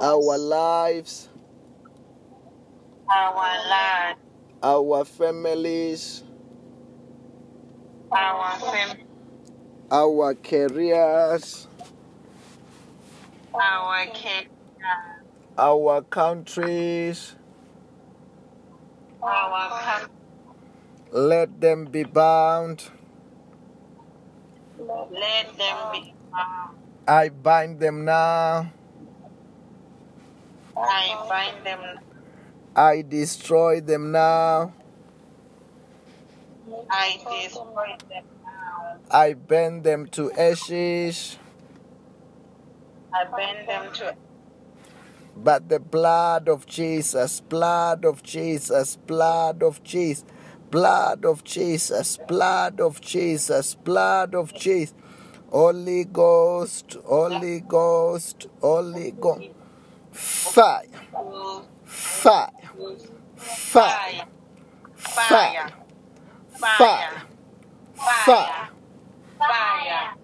our lives, our lives, our families, our family, our careers, our care, our countries. our country. Let them be bound. Let them be bound. I bind them now. I bind them. I destroy them now. I destroy them now. I burn them to ashes. I burn them to But the blood of Jesus, blood of Jesus, blood of Jesus, blood of Jesus, blood of Jesus, blood of Jesus. Holy Ghost, Holy Ghost, Holy Ghost. Fire, fire, fire, fire, fire, fire. fire.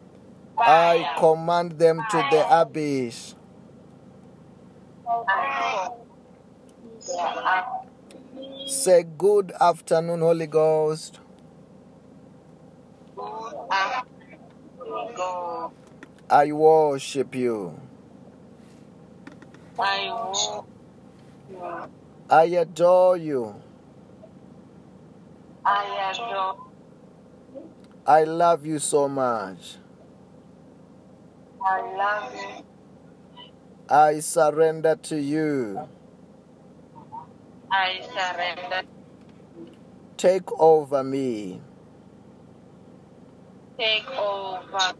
I command them to the abyss. Say good afternoon, Holy Ghost. I worship you. I will. I adore you. I adore. I love you so much. I love you. I surrender to you. I surrender. Take over me. Take over.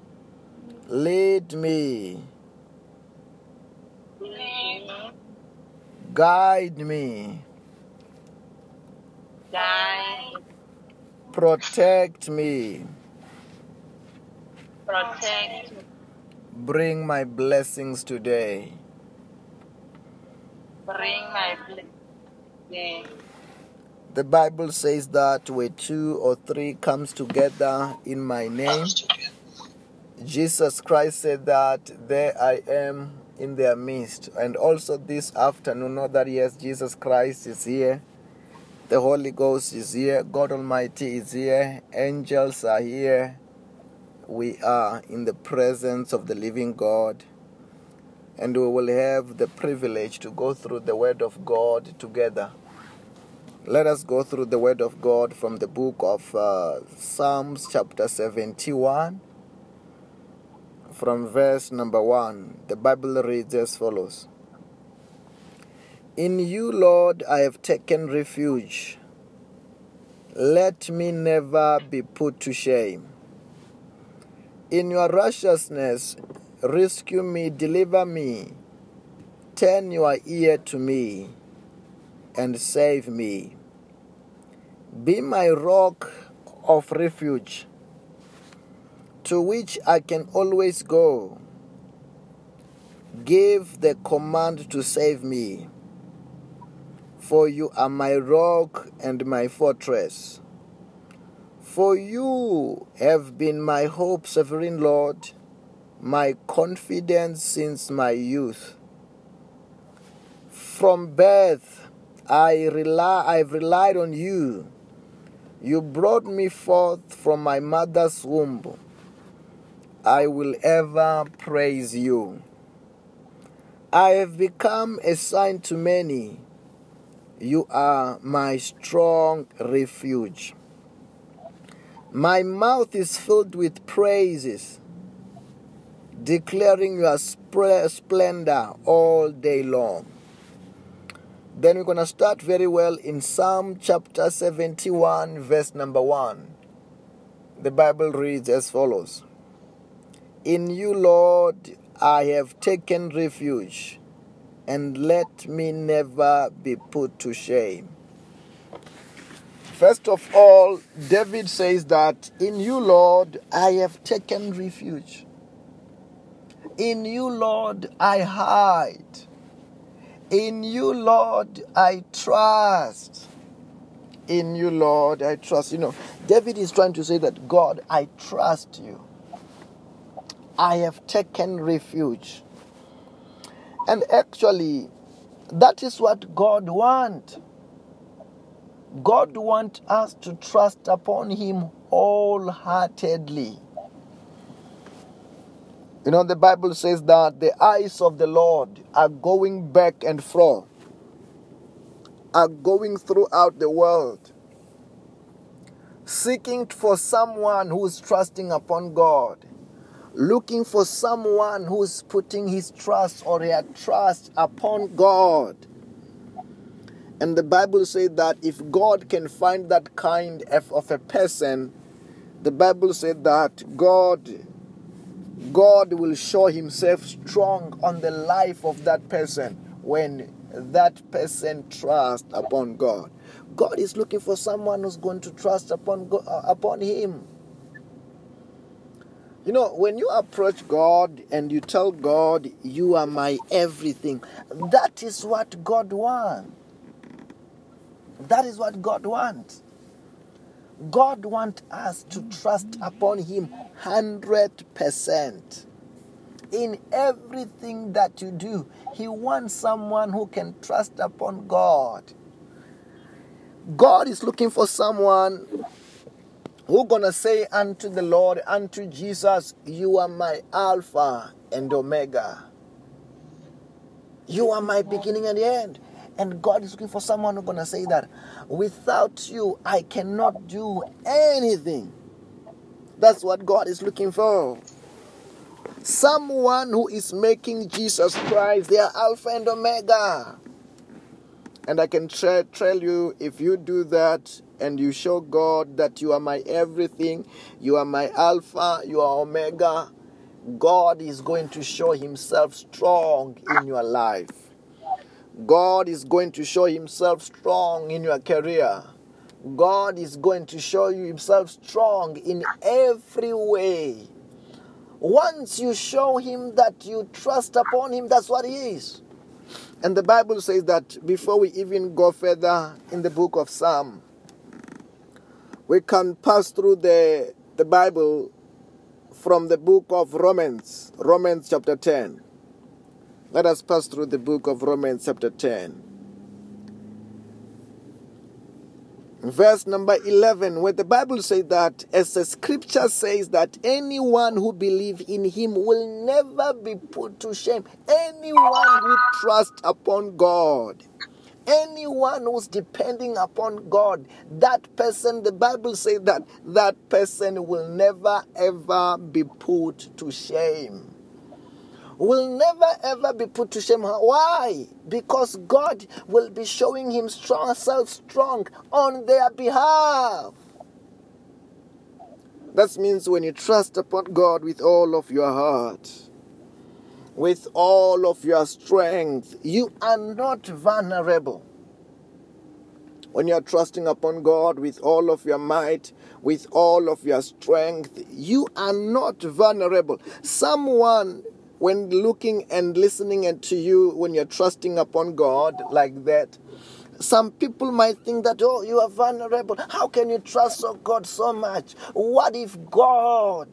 Lead me. Guide me. Guide. Protect me. Protect. Bring my blessings today. Bring my blessing. The Bible says that where two or three comes together in my name, Jesus Christ said that there I am in their midst. And also this afternoon, know that yes, Jesus Christ is here. The Holy Ghost is here. God Almighty is here. Angels are here. We are in the presence of the living God. And we will have the privilege to go through the Word of God together. Let us go through the Word of God from the book of uh, Psalms, chapter 71, from verse number 1. The Bible reads as follows In you, Lord, I have taken refuge. Let me never be put to shame. In your righteousness, rescue me, deliver me. Turn your ear to me and save me. Be my rock of refuge, to which I can always go. Give the command to save me, for you are my rock and my fortress. For you have been my hope, sovereign Lord, my confidence since my youth. From birth, I rely, I've relied on you. You brought me forth from my mother's womb. I will ever praise you. I have become a sign to many. You are my strong refuge. My mouth is filled with praises, declaring your splendor all day long. Then we're going to start very well in Psalm chapter 71, verse number 1. The Bible reads as follows In you, Lord, I have taken refuge, and let me never be put to shame. First of all, David says that in you, Lord, I have taken refuge. In you, Lord, I hide. In you, Lord, I trust. In you, Lord, I trust. You know, David is trying to say that God, I trust you. I have taken refuge. And actually, that is what God wants. God wants us to trust upon Him wholeheartedly. You know, the Bible says that the eyes of the Lord are going back and forth, are going throughout the world, seeking for someone who is trusting upon God, looking for someone who is putting his trust or her trust upon God. And the Bible says that if God can find that kind of, of a person, the Bible said that God God will show himself strong on the life of that person when that person trusts upon God. God is looking for someone who's going to trust upon God, uh, upon him. You know, when you approach God and you tell God, You are my everything, that is what God wants. That is what God wants. God wants us to trust upon Him 100%. In everything that you do, He wants someone who can trust upon God. God is looking for someone who gonna say unto the Lord, unto Jesus, You are my Alpha and Omega. You are my beginning and the end. And God is looking for someone who's to say that without you, I cannot do anything. That's what God is looking for. Someone who is making Jesus Christ their Alpha and Omega. And I can tell you if you do that and you show God that you are my everything, you are my Alpha, you are Omega, God is going to show Himself strong in your life. God is going to show Himself strong in your career. God is going to show you Himself strong in every way. Once you show Him that you trust upon Him, that's what He is. And the Bible says that before we even go further in the book of Psalm, we can pass through the, the Bible from the book of Romans, Romans chapter 10. Let us pass through the book of Romans, chapter 10. Verse number 11, where the Bible says that, as the scripture says, that anyone who believe in him will never be put to shame. Anyone who trusts upon God anyone who's depending upon God, that person, the Bible says that that person will never ever be put to shame will never ever be put to shame. Why? Because God will be showing him strong, self strong on their behalf. That means when you trust upon God with all of your heart, with all of your strength, you are not vulnerable. When you're trusting upon God with all of your might, with all of your strength, you are not vulnerable. Someone when looking and listening and to you, when you're trusting upon God like that, some people might think that, oh, you are vulnerable. How can you trust oh, God so much? What if God,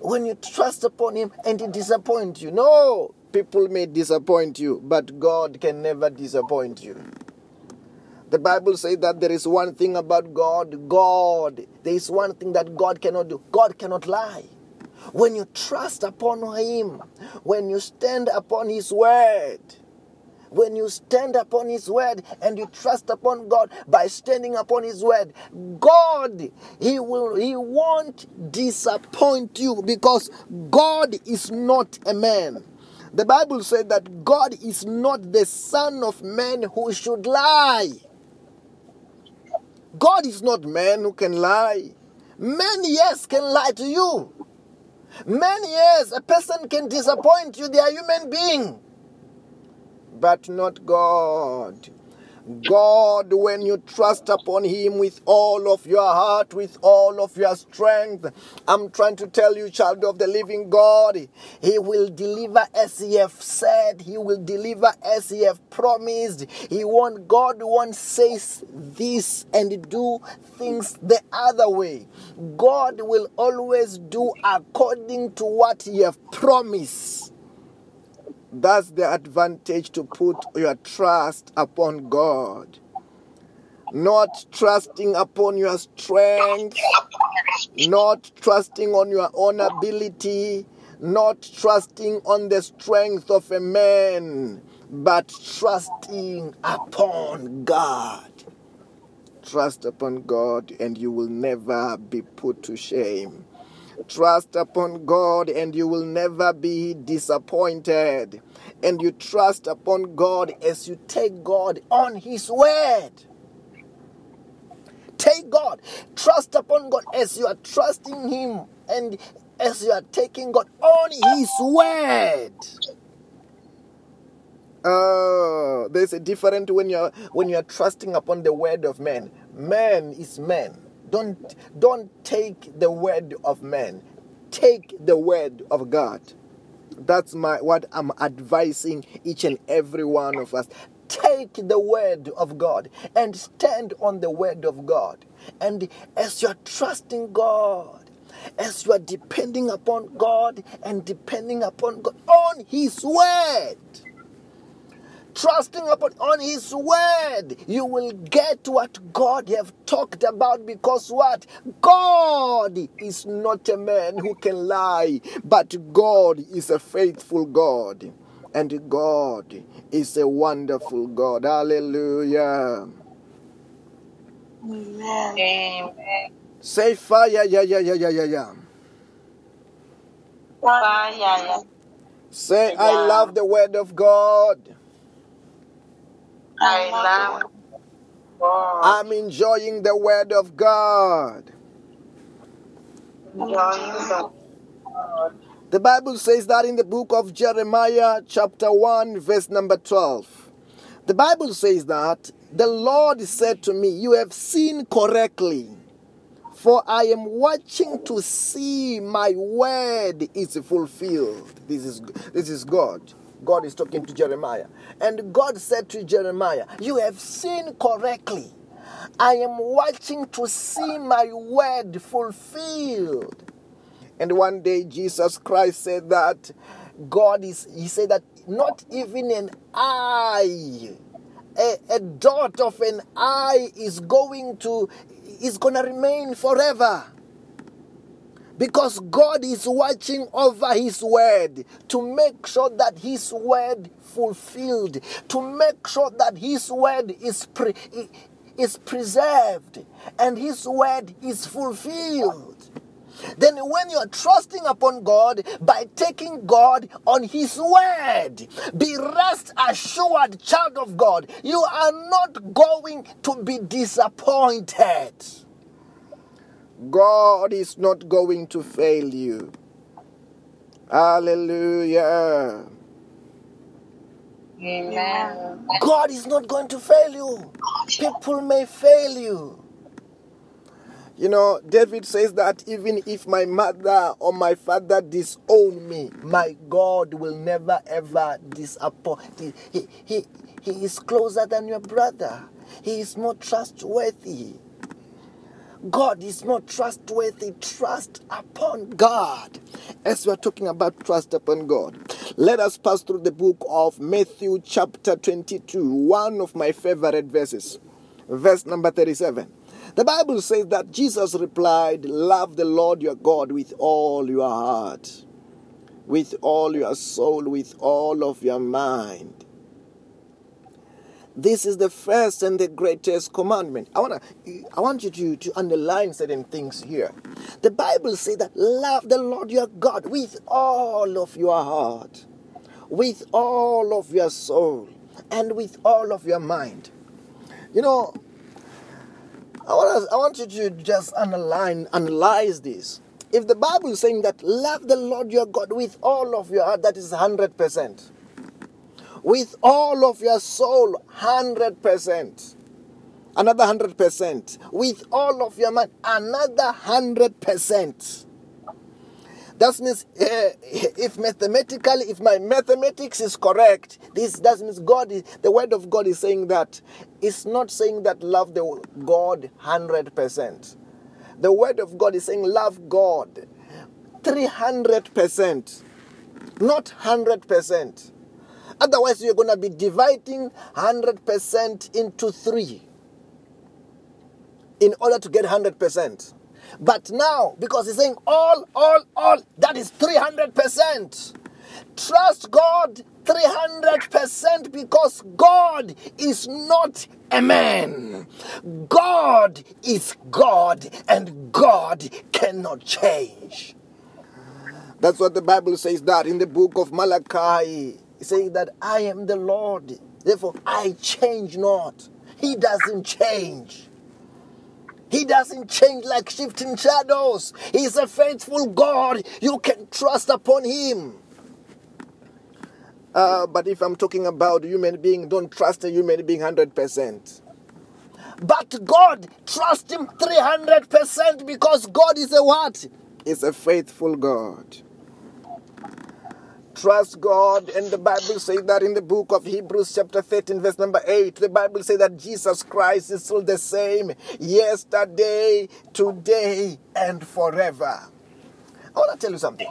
when you trust upon Him and He disappoints you? No, people may disappoint you, but God can never disappoint you. The Bible says that there is one thing about God. God, there is one thing that God cannot do. God cannot lie. When you trust upon Him, when you stand upon His word, when you stand upon his word and you trust upon god by standing upon his word god he will he won't disappoint you because god is not a man. The bible said that god is not the son of man who should lie. God is not man who can lie. Men yes can lie to you Many years, a person can disappoint you. They are human being, but not God. God, when you trust upon Him with all of your heart, with all of your strength, I'm trying to tell you, child of the living God, He will deliver as He have said, He will deliver as He have promised. He won't, God won't say this and do things the other way. God will always do according to what He have promised. That's the advantage to put your trust upon God. Not trusting upon your strength, not trusting on your own ability, not trusting on the strength of a man, but trusting upon God. Trust upon God, and you will never be put to shame. Trust upon God, and you will never be disappointed. And you trust upon God as you take God on His word. Take God. Trust upon God as you are trusting Him and as you are taking God on His word. Oh, there's a different when you're when you're trusting upon the word of man. Man is man. Don't don't take the word of man. Take the word of God. That's my what I'm advising each and every one of us. Take the word of God and stand on the word of God. And as you're trusting God, as you are depending upon God and depending upon God on His word, trusting upon on his word. You will get what god have talked about because what? God is not a man who can lie but god is a faithful god. And god is a wonderful god. Hallelujah. Amen. Amen. say fire yeah yeah yeah yeah yeah yeah. Fire, yeah. say i love the word of god I love God. i'm enjoying the word of god Enjoying the God. The Bible says that in the book of Jeremiah, chapter 1, verse number 12. The Bible says that the Lord said to me, You have seen correctly, for I am watching to see my word is fulfilled. This is, this is God. God is talking to Jeremiah. And God said to Jeremiah, You have seen correctly. I am watching to see my word fulfilled. And one day Jesus Christ said that God is, he said that not even an eye, a, a dot of an eye is going to, is going to remain forever. Because God is watching over His word to make sure that His word fulfilled, to make sure that His word is, pre- is preserved and His word is fulfilled. Then, when you're trusting upon God by taking God on His word, be rest assured, child of God, you are not going to be disappointed. God is not going to fail you. Hallelujah. Amen. God is not going to fail you. People may fail you. You know, David says that even if my mother or my father disown me, my God will never ever disappoint. He, he, he, he is closer than your brother. He is more trustworthy. God is more trustworthy. Trust upon God. As we are talking about trust upon God, let us pass through the book of Matthew, chapter 22, one of my favorite verses, verse number 37. The Bible says that Jesus replied, Love the Lord your God with all your heart, with all your soul, with all of your mind. This is the first and the greatest commandment. I wanna I want you to, to underline certain things here. The Bible says that love the Lord your God with all of your heart, with all of your soul, and with all of your mind. You know, I want, I want you to just underline, analyze this. If the Bible is saying that love the Lord your God with all of your heart, that is 100%. With all of your soul, 100%. Another 100%. With all of your mind, another 100%. That means uh, if mathematically, if my mathematics is correct, this that means God is the word of God is saying that it's not saying that love the God hundred percent. The word of God is saying love God three hundred percent, not hundred percent. Otherwise, you're going to be dividing 100% into three in order to get 100%. But now, because he's saying all, all, all, that is 300%. Trust God 300% because God is not a man. God is God and God cannot change. That's what the Bible says that in the book of Malachi. Saying that I am the Lord. Therefore, I change not. He doesn't change. He doesn't change like shifting shadows. He's a faithful God. You can trust upon Him. Uh, but if I'm talking about human being, don't trust a human being 100%. But God, trust Him 300% because God is a what? Is a faithful God. Trust God, and the Bible says that in the book of Hebrews, chapter 13, verse number 8. The Bible says that Jesus Christ is still the same yesterday, today, and forever. I want to tell you something.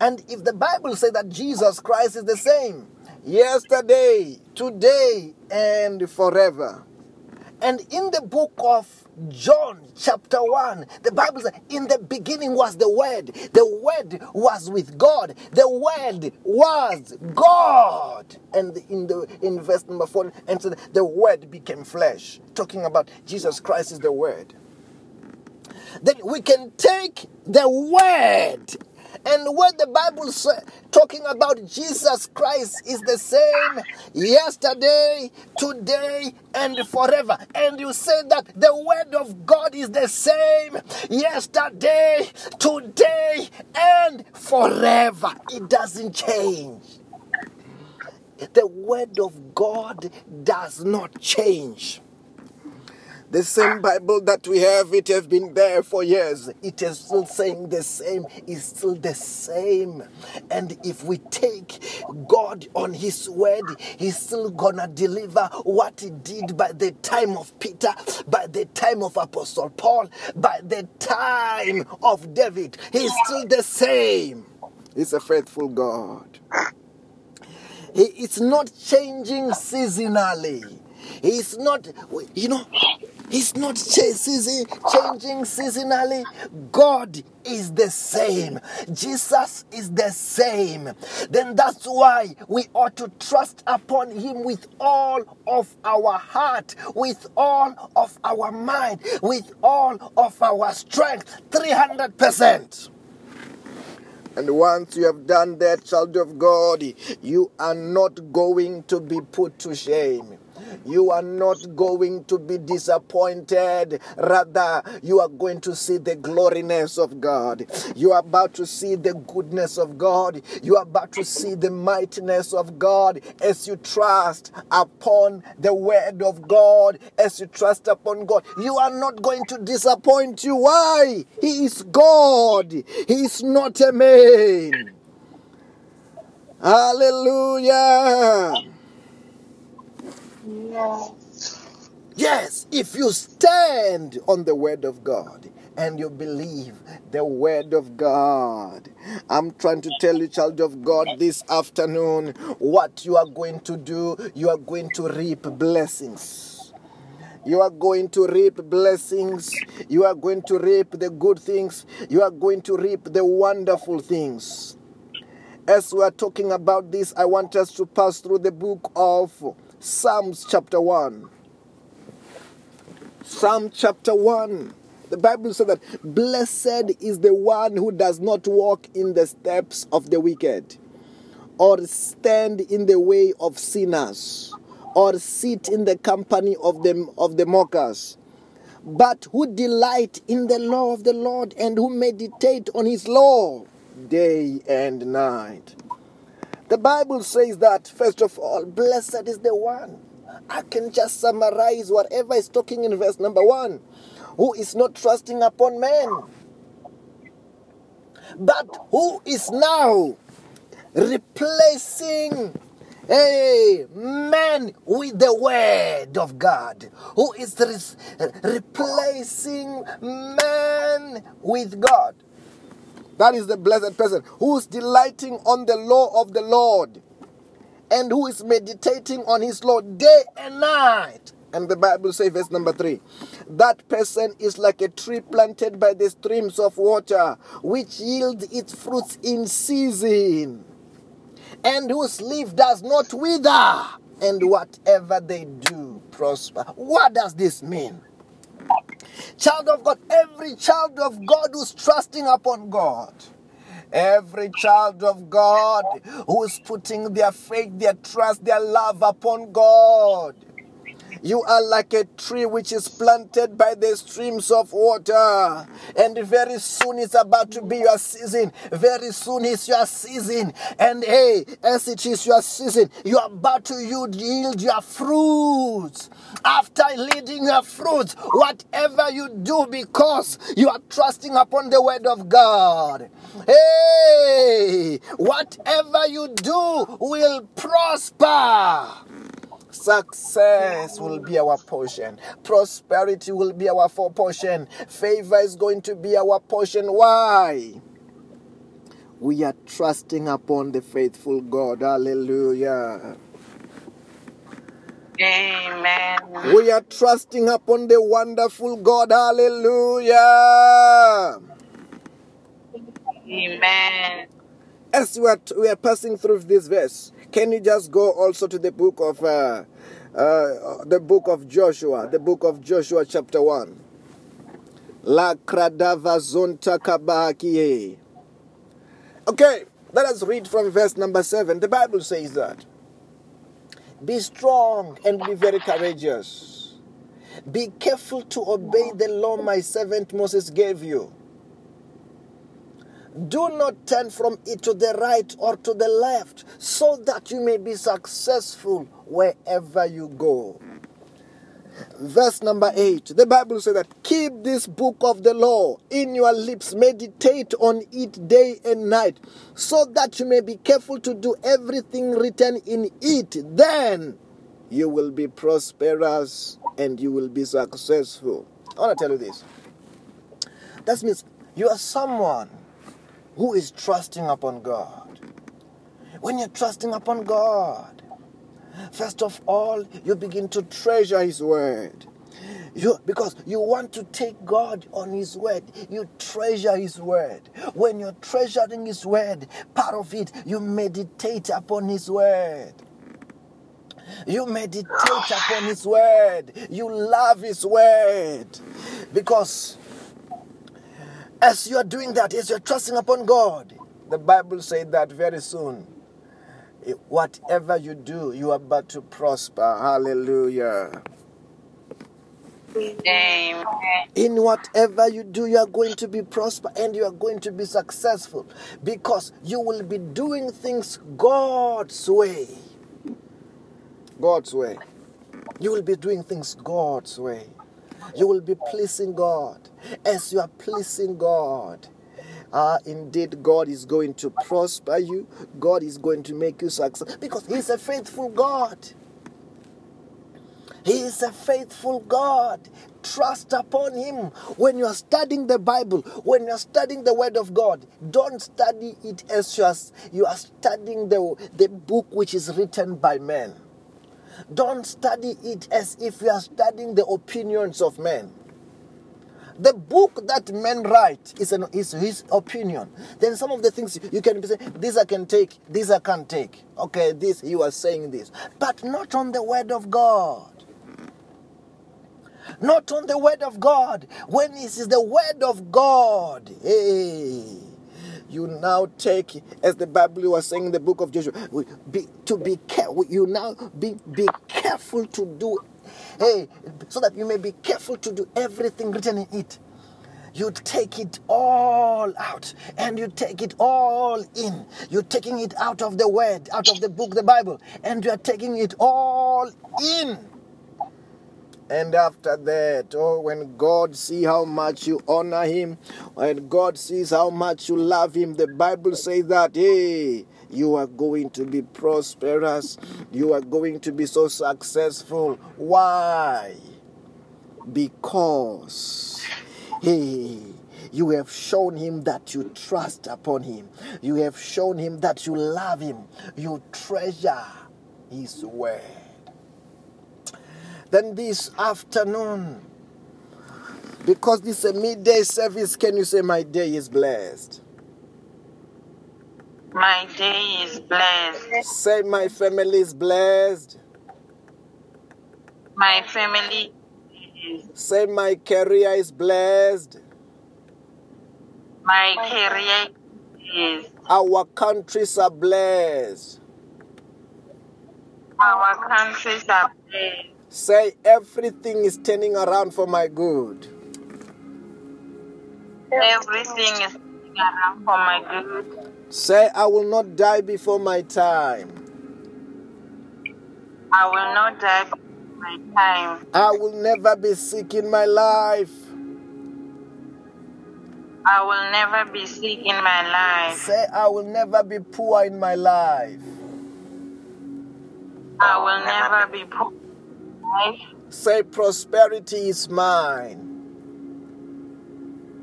And if the Bible says that Jesus Christ is the same yesterday, today, and forever, and in the book of John chapter 1, the Bible says, In the beginning was the Word. The Word was with God. The Word was God. And in the in verse number 4, and so the Word became flesh. Talking about Jesus Christ is the Word. Then we can take the Word and what the Bible say, talking about Jesus Christ is the same yesterday, today, and forever. And you say that the word of God is the same yesterday, today, and forever. It doesn't change. The word of God does not change. The same Bible that we have, it has been there for years. It is still saying the same, is still the same. And if we take God on His word, He's still gonna deliver what He did by the time of Peter, by the time of Apostle Paul, by the time of David. He's still the same. He's a faithful God. He is not changing seasonally. He's not, you know, He's not changing seasonally. God is the same. Jesus is the same. Then that's why we ought to trust upon Him with all of our heart, with all of our mind, with all of our strength. 300%. And once you have done that, child of God, you are not going to be put to shame you are not going to be disappointed. Rather, you are going to see the gloriness of God. You are about to see the goodness of God. You are about to see the mightiness of God as you trust upon the word of God, as you trust upon God. You are not going to disappoint you. Why? He is God, He is not a man. Hallelujah. Yes, if you stand on the word of God and you believe the word of God. I'm trying to tell you, child of God, this afternoon, what you are going to do, you are going to reap blessings. You are going to reap blessings. You are going to reap the good things. You are going to reap the wonderful things. As we are talking about this, I want us to pass through the book of Psalms chapter 1. Psalm chapter 1. The Bible says that blessed is the one who does not walk in the steps of the wicked, or stand in the way of sinners, or sit in the company of the, of the mockers, but who delight in the law of the Lord and who meditate on his law day and night. The Bible says that, first of all, blessed is the one. I can just summarize whatever is talking in verse number one who is not trusting upon men, but who is now replacing a man with the word of God, who is re- replacing man with God. That is the blessed person who's delighting on the law of the Lord and who is meditating on his law day and night. And the Bible says, verse number three, that person is like a tree planted by the streams of water, which yields its fruits in season, and whose leaf does not wither, and whatever they do prosper. What does this mean? Child of God, every child of God who's trusting upon God, every child of God who's putting their faith, their trust, their love upon God you are like a tree which is planted by the streams of water. And very soon it's about to be your season. Very soon is your season. And hey, as it is your season, you are about to yield your fruits. After yielding your fruits, whatever you do, because you are trusting upon the word of God. Hey, whatever you do will prosper. Success will be our portion. Prosperity will be our portion. Favor is going to be our portion. Why? We are trusting upon the faithful God. Hallelujah. Amen. We are trusting upon the wonderful God. Hallelujah. Amen. As we are, we are passing through this verse, can you just go also to the book of uh, uh, the book of Joshua, the book of Joshua, chapter one. La kradava zonta kabahakie. Okay, let us read from verse number seven. The Bible says that. Be strong and be very courageous. Be careful to obey the law my servant Moses gave you. Do not turn from it to the right or to the left, so that you may be successful wherever you go. Verse number 8, the Bible says that keep this book of the law in your lips, meditate on it day and night, so that you may be careful to do everything written in it. Then you will be prosperous and you will be successful. I want to tell you this. That means you are someone who is trusting upon God. When you're trusting upon God, first of all, you begin to treasure His word. You, because you want to take God on His word, you treasure His word. When you're treasuring His word, part of it, you meditate upon His word. You meditate upon His word. You love His word. Because as you are doing that, as you are trusting upon God, the Bible said that very soon, eh, whatever you do, you are about to prosper. Hallelujah. Amen. In whatever you do, you are going to be prosper and you are going to be successful because you will be doing things God's way. God's way. You will be doing things God's way. You will be pleasing God. As you are pleasing God, Ah, indeed, God is going to prosper you. God is going to make you successful because He's a faithful God. He is a faithful God. Trust upon Him. When you are studying the Bible, when you are studying the Word of God, don't study it as you are, you are studying the, the book which is written by men. Don't study it as if you are studying the opinions of men. The book that men write is, an, is his opinion. Then some of the things you can say, this I can take, this I can't take. Okay, this he was saying this, but not on the word of God. Not on the word of God. When it is the word of God, hey, you now take, as the Bible was saying in the book of Joshua, be, to be careful. You now be be careful to do Hey, so that you may be careful to do everything written in it. You take it all out and you take it all in. You're taking it out of the word, out of the book, the Bible, and you are taking it all in. And after that, oh, when God see how much you honor Him, when God sees how much you love Him, the Bible says that, hey, you are going to be prosperous. You are going to be so successful. Why? Because, hey, you have shown him that you trust upon him. You have shown him that you love him. You treasure His word. Then this afternoon, because this is a midday service, can you say, My day is blessed? My day is blessed. Say, My family is blessed. My family is. Say, My career is blessed. My career is. Our countries are blessed. Our countries are blessed. Say, Everything is turning around for my good. Everything is turning around for my good. Say, I will not die before my time. I will not die before my time. I will never be sick in my life. I will never be sick in my life. Say, I will never be poor in my life. I will never be poor. Say, prosperity is mine.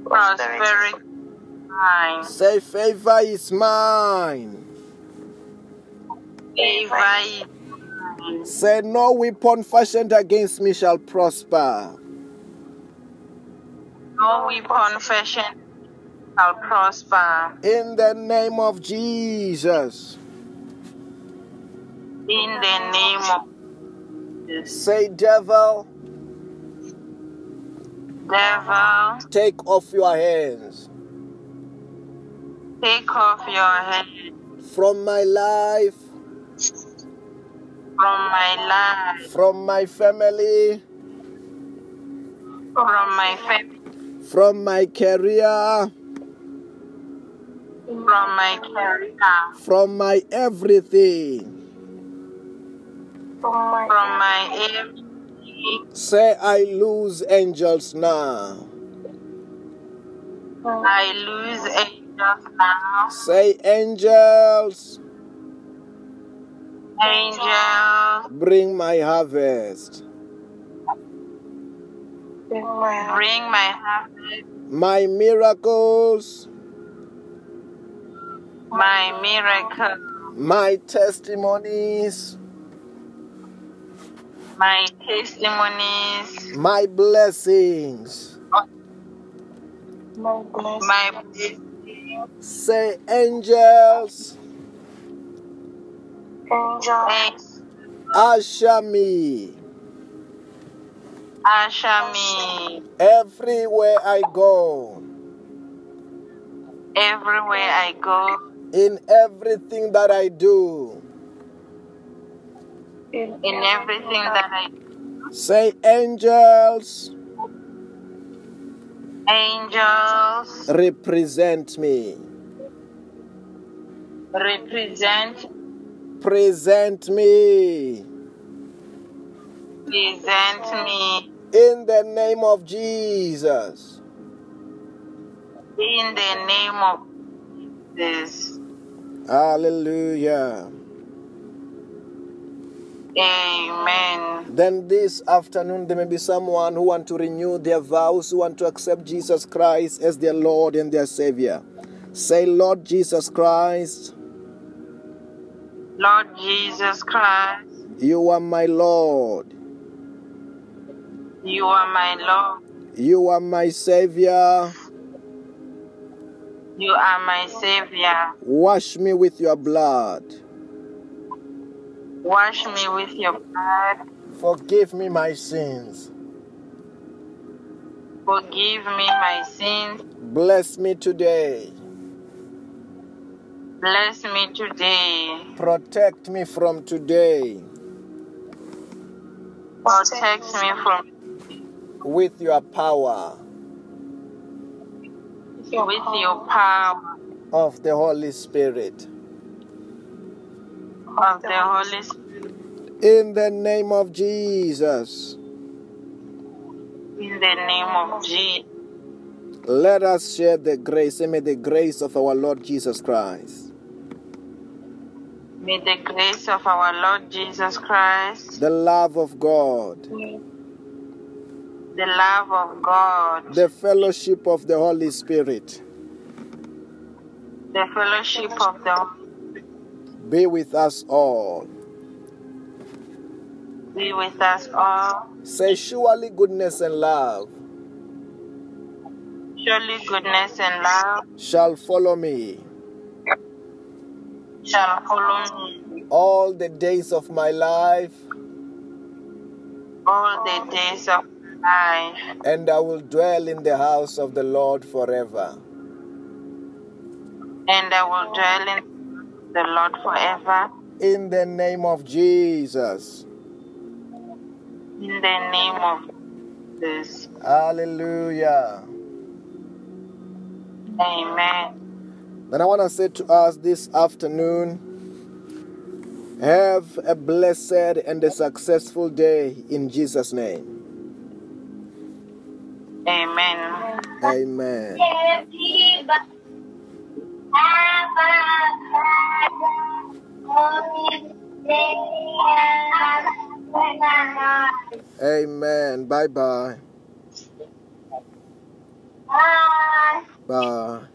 Prosperity is mine. Say, favor is mine. Favor is mine. Say, no weapon fashioned against me shall prosper. No weapon fashioned shall prosper. In the name of Jesus. In the name of Jesus. Say, devil, Devil, take off your hands take off your hands. from my life, from my life, from my family, from my family, from my career, from my career, from my everything. From my everything. Say, I lose angels now. I lose angels now. Say, angels, Angels, bring my harvest, bring my harvest, my miracles, my miracles. my testimonies, my testimonies, my blessings. my blessings. Say, angels, Angels, usher me. Usher me. Everywhere I go, everywhere I go, in everything that I do. In everything that I Say, angels, Angels. Represent me, represent. Present me. Present me. In the name of Jesus. in the name of Jesus. Hallelujah. Amen. Then this afternoon, there may be someone who want to renew their vows, who want to accept Jesus Christ as their Lord and their Savior. Say, Lord Jesus Christ, Lord Jesus Christ, you are my Lord. you are my Lord. You are my Savior. You are my Savior. Wash me with your blood. Wash me with your blood. Forgive me my sins. Forgive me my sins. Bless me today. Bless me today. Protect me from today Protect me from with your power with your power of the Holy Spirit. Of the Holy Spirit. In the name of Jesus, In the name of Jesus. let us share the grace. and May the grace of our Lord Jesus Christ, May the grace of our Lord Jesus Christ, the love of God, the love of God, the fellowship of the Holy Spirit. The fellowship of the be with us all be with us all. Say, surely goodness and love Surely goodness and love shall follow me shall follow me all the days of my life, all the days of my life, and I will dwell in the house of the Lord forever. and I will dwell in the Lord forever. In the name of Jesus. In the name of Jesus. Hallelujah. Amen. Then I want to say to us this afternoon have a blessed and a successful day in Jesus' name. Amen. Amen. Amen. Bye bye. Bye.